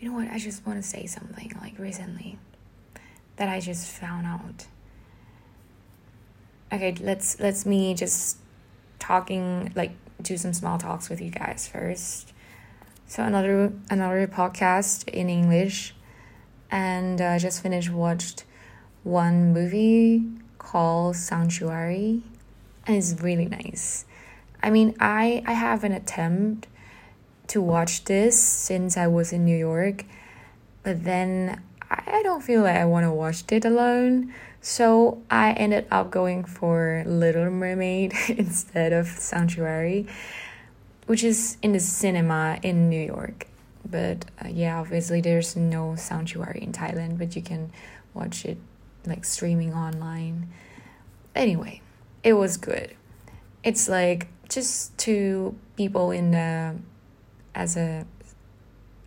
you know what? I just want to say something like recently that I just found out. Okay, let's let's me just talking like do some small talks with you guys first. So another another podcast in English, and I uh, just finished watched one movie called Sanctuary, and it's really nice. I mean, I I have an attempt to watch this since I was in New York, but then I don't feel like I want to watch it alone. So I ended up going for Little Mermaid instead of Sanctuary, which is in the cinema in New York. But uh, yeah, obviously there's no Sanctuary in Thailand, but you can watch it like streaming online. Anyway, it was good. It's like just two people in the as a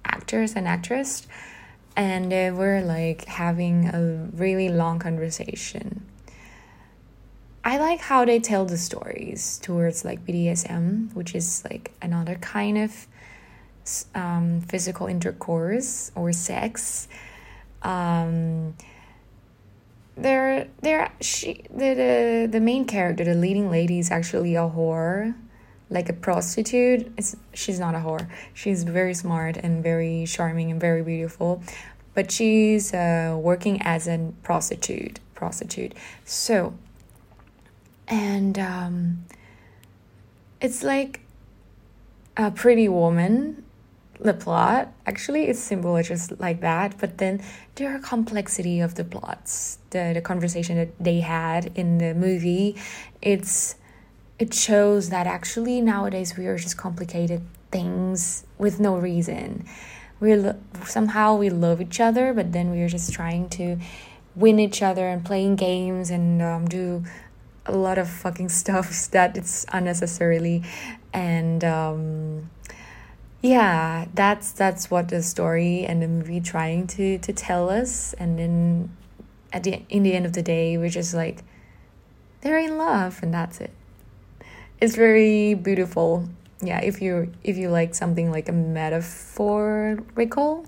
actors and actress and they were like having a really long conversation. I like how they tell the stories towards like bdsm which is like another kind of um, physical intercourse or sex. Um, they're they're she the, the the main character the leading lady is actually a whore like a prostitute. It's, she's not a whore. She's very smart and very charming and very beautiful, but she's uh, working as a prostitute. Prostitute. So, and um, it's like a pretty woman. The plot actually it's simple, it's just like that. But then there are complexity of the plots, the the conversation that they had in the movie. It's it shows that actually nowadays we are just complicated things with no reason. We lo- somehow we love each other, but then we are just trying to win each other and playing games and um, do a lot of fucking stuff that it's unnecessarily. And um, yeah that's that's what the story and the movie trying to to tell us. And then at the in the end of the day we're just like they're in love and that's it it's very beautiful. Yeah if you if you like something like a metaphorical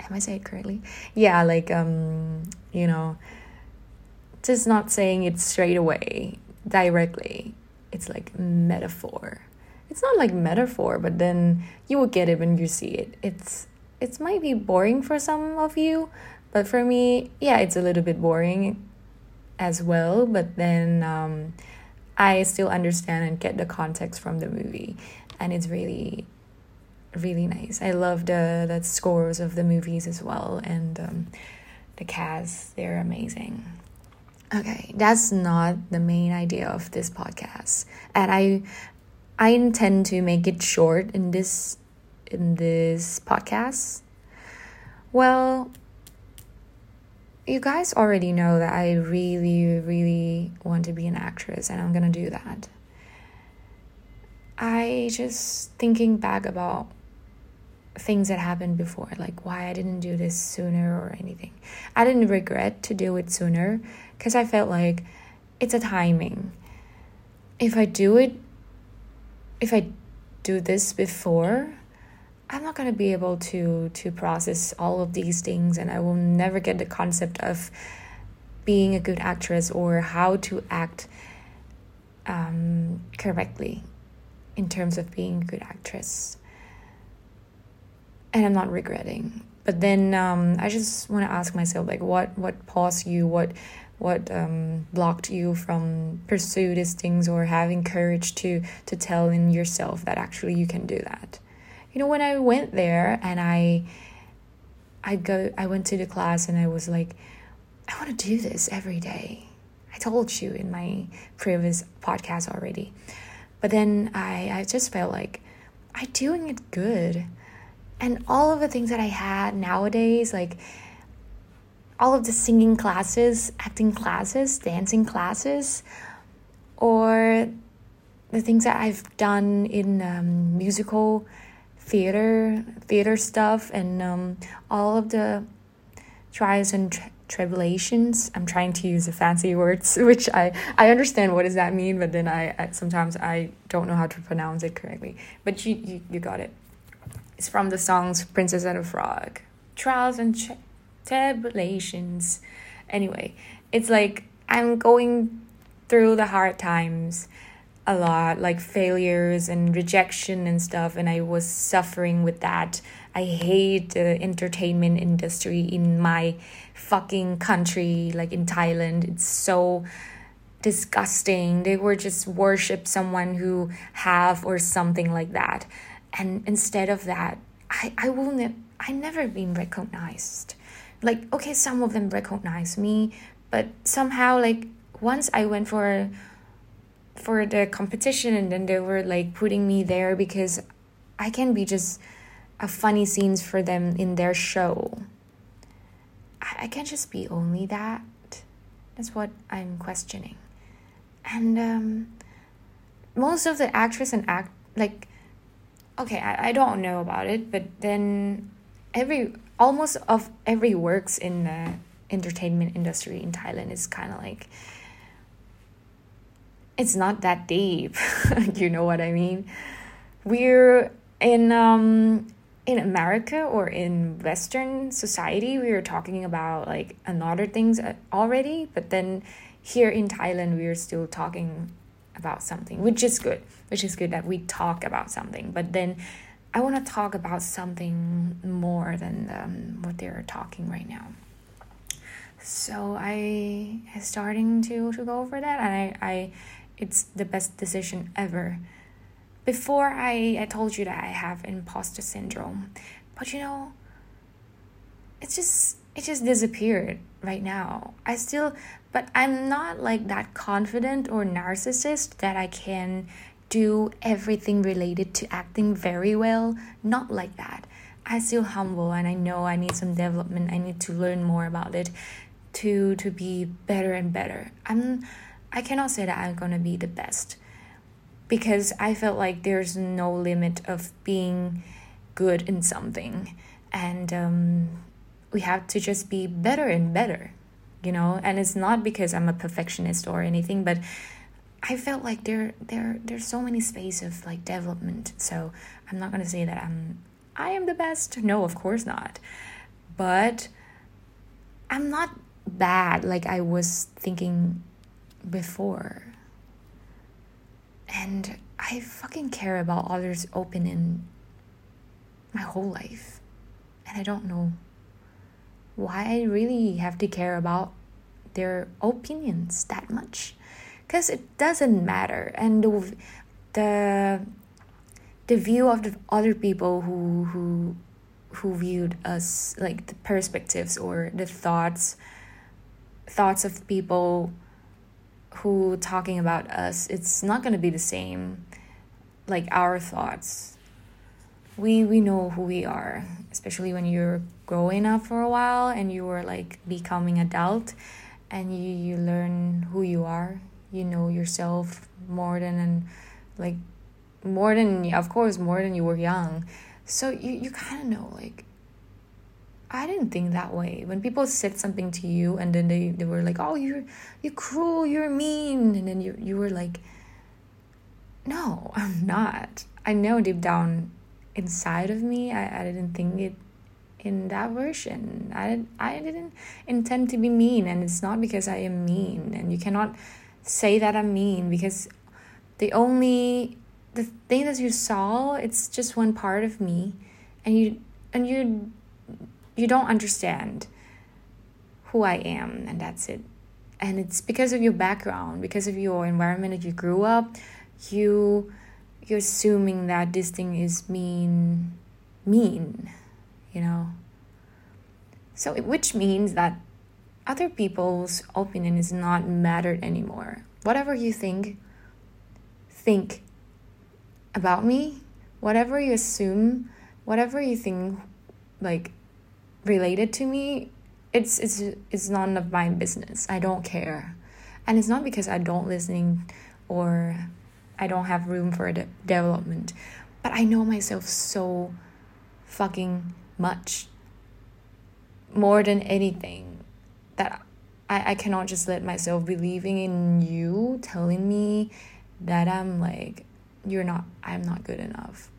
am i saying it correctly? Yeah like um you know just not saying it straight away directly. It's like metaphor. It's not like metaphor but then you will get it when you see it. It's it might be boring for some of you but for me yeah it's a little bit boring as well. But then um I still understand and get the context from the movie, and it's really, really nice. I love the the scores of the movies as well, and um, the cast. They're amazing. Okay, that's not the main idea of this podcast, and I I intend to make it short in this in this podcast. Well, you guys already know that I really, really want to be an actress and I'm gonna do that. I just thinking back about things that happened before, like why I didn't do this sooner or anything. I didn't regret to do it sooner because I felt like it's a timing. If I do it, if I do this before, I'm not going to be able to to process all of these things and I will never get the concept of being a good actress or how to act um, correctly in terms of being a good actress. And I'm not regretting. But then um, I just want to ask myself like what what paused you, what what um, blocked you from pursue these things or having courage to to tell in yourself that actually you can do that you know when i went there and i i go i went to the class and i was like i want to do this every day. I told you in my previous podcast already. But then i i just felt like i'm doing it good. And all of the things that i had nowadays like all of the singing classes acting classes dancing classes or the things that i've done in um, musical theater theater stuff and um, all of the trials and tri- tribulations i'm trying to use the fancy words which i i understand what does that mean but then I, I sometimes i don't know how to pronounce it correctly but you, you you got it It's from the songs Princess and the Frog. Trials and ch- tribulations. Anyway, it's like I'm going through the hard times a lot, like failures and rejection and stuff, and I was suffering with that. I hate the entertainment industry in my fucking country, like in Thailand. It's so disgusting. They were just worship someone who have or something like that. And instead of that, I, I will ne- I never been recognized. Like, okay, some of them recognize me, but somehow like once I went for for the competition and then they were like putting me there because I can be just a funny scenes for them in their show. I, I can't just be only that. That's what I'm questioning. And um, most of the actress and act like okay, I, I don't know about it, but then every almost of every works in the entertainment industry in Thailand is kind of like it's not that deep. you know what I mean? We're in um in America or in Western society, we are talking about like another things uh, already, but then here in Thailand, we are still talking about something, which is good, which is good that we talk about something. But then I want to talk about something more than um, what they're talking right now. So I am starting to, to go over that, and I, I it's the best decision ever. Before I, I told you that I have imposter syndrome, but you know, it's just it just disappeared right now. I still, but I'm not like that confident or narcissist that I can do everything related to acting very well. Not like that. I still humble and I know I need some development. I need to learn more about it to to be better and better. I'm I cannot say that I'm gonna be the best because I felt like there's no limit of being good in something, and um, we have to just be better and better, you know. And it's not because I'm a perfectionist or anything, but I felt like there there there's so many space of like development. So I'm not gonna say that I'm I am the best. No, of course not. But I'm not bad like I was thinking before. And I fucking care about others' opinion my whole life. And I don't know why I really have to care about their opinions that much. Because it doesn't matter. And the, the the view of the other people who who who viewed us like the perspectives or the thoughts thoughts of people who talking about us it's not going to be the same like our thoughts. We we know who we are especially when you're growing up for a while and you are like becoming adult and you you learn who you are. You know yourself more than and like more than of course more than you were young. So you you kind of know like I didn't think that way. When people said something to you and then they, they were like, Oh, you're you're cruel, you're mean and then you you were like No, I'm not. I know deep down inside of me I, I didn't think it in that version. I I didn't intend to be mean and it's not because I am mean and you cannot say that I'm mean because the only the thing that you saw it's just one part of me and you and you you don't understand who I am, and that's it. And it's because of your background, because of your environment that you grew up, you you're assuming that this thing is mean mean, you know. So which means that other people's opinion is not mattered anymore. Whatever you think, think about me, whatever you assume, whatever you think like related to me, it's it's it's none of my business. I don't care, and it's not because I don't listening or I don't have room for de- development, but I know myself so fucking much more than anything that I, I cannot just let myself believing in you telling me that I'm like you're not I'm not good enough.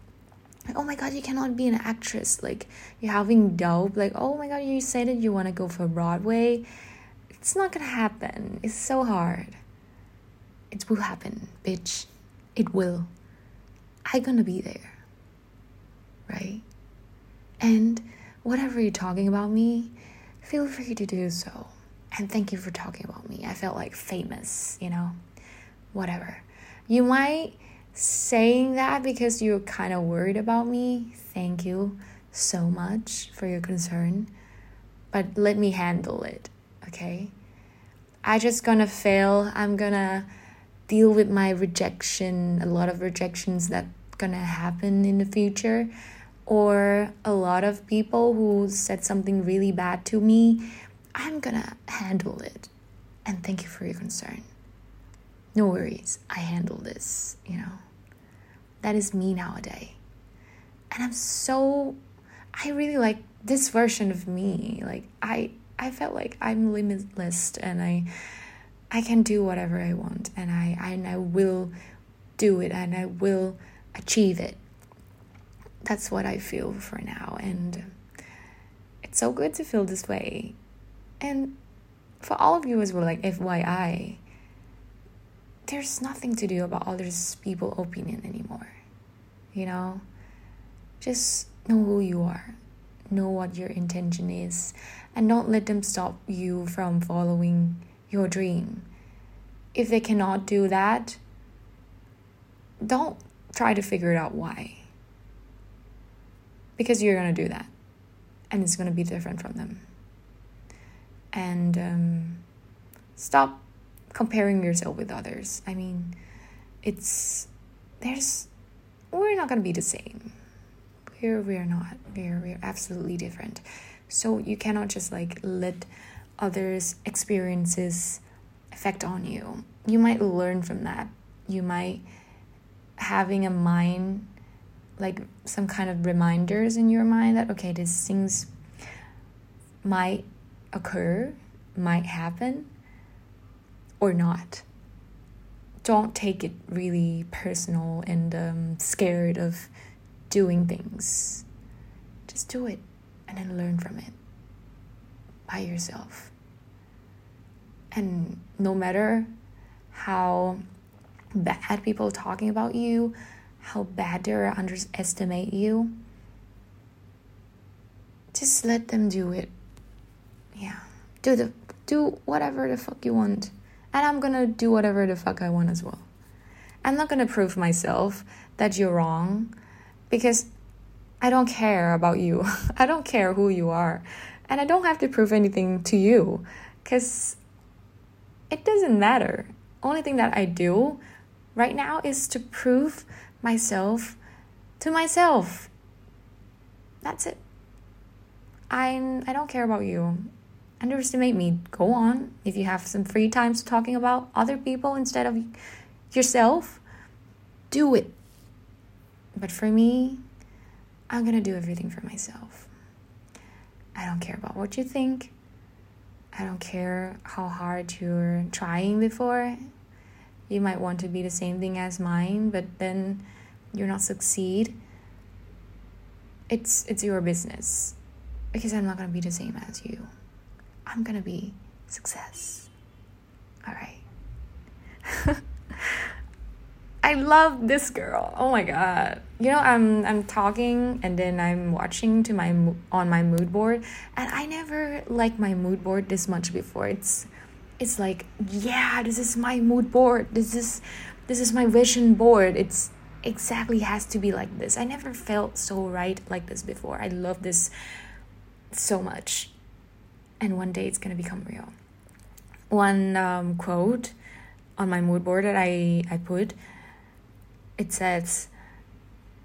Like oh my god you cannot be an actress. Like you're having dope. Like oh my god you said that you want to go for broadway. It's not gonna happen. It's so hard. It will happen bitch. It will. I gonna be there. Right? And whatever you're talking about me feel free to do so. And thank you for talking about me. I felt like famous you know? Whatever. You might saying that because you're kind of worried about me. Thank you so much for your concern. But let me handle it, okay? I just gonna fail. I'm gonna deal with my rejection, a lot of rejections that gonna happen in the future or a lot of people who said something really bad to me. I'm gonna handle it. And thank you for your concern. No worries. I handle this, you know that is me nowadays. And I'm so I really like this version of me. Like I I felt like I'm limitless and I I can do whatever I want and I and I will do it and I will achieve it. That's what I feel for now and it's so good to feel this way. And for all of you as well, like FYI, there's nothing to do about others people opinion anymore you know? Just know who you are know what your intention is and don't let them stop you from following your dream. If they cannot do that don't try to figure it out why. Because you're going to do that and it's going to be different from them. And um, stop comparing yourself with others. I mean, it's there's we're not gonna be the same. We're we're not. We're we're absolutely different. So you cannot just like let others' experiences affect on you. You might learn from that. You might having a mind like some kind of reminders in your mind that okay, these things might occur, might happen or not. Don't take it really personal and um, scared of doing things. Just do it and then learn from it by yourself. And no matter how bad people talking about you, how bad they underestimate you, just let them do it. Yeah. Do the do whatever the fuck you want and I'm gonna do whatever the fuck I want as well. I'm not gonna prove myself that you're wrong because I don't care about you. I don't care who you are. And I don't have to prove anything to you because it doesn't matter. Only thing that I do right now is to prove myself to myself. That's it. I'm I don't care about you underestimate me. Go on. If you have some free times talking about other people instead of yourself, do it. But for me, I'm gonna do everything for myself. I don't care about what you think. I don't care how hard you're trying before. You might want to be the same thing as mine, but then you're not succeed. It's it's your business. Because I'm not gonna be the same as you. I'm gonna be success. All right. I love this girl. Oh my god. You know, I'm I'm talking and then I'm watching to my on my mood board and I never like my mood board this much before. It's it's like, yeah, this is my mood board. This is this is my vision board. It's exactly has to be like this. I never felt so right like this before. I love this so much and one day it's going to become real. One um, quote on my mood board that I, I put it says,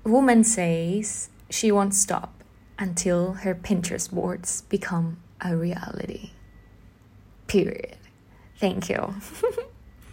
Woman says she won't stop until her Pinterest boards become a reality. Period. Thank you.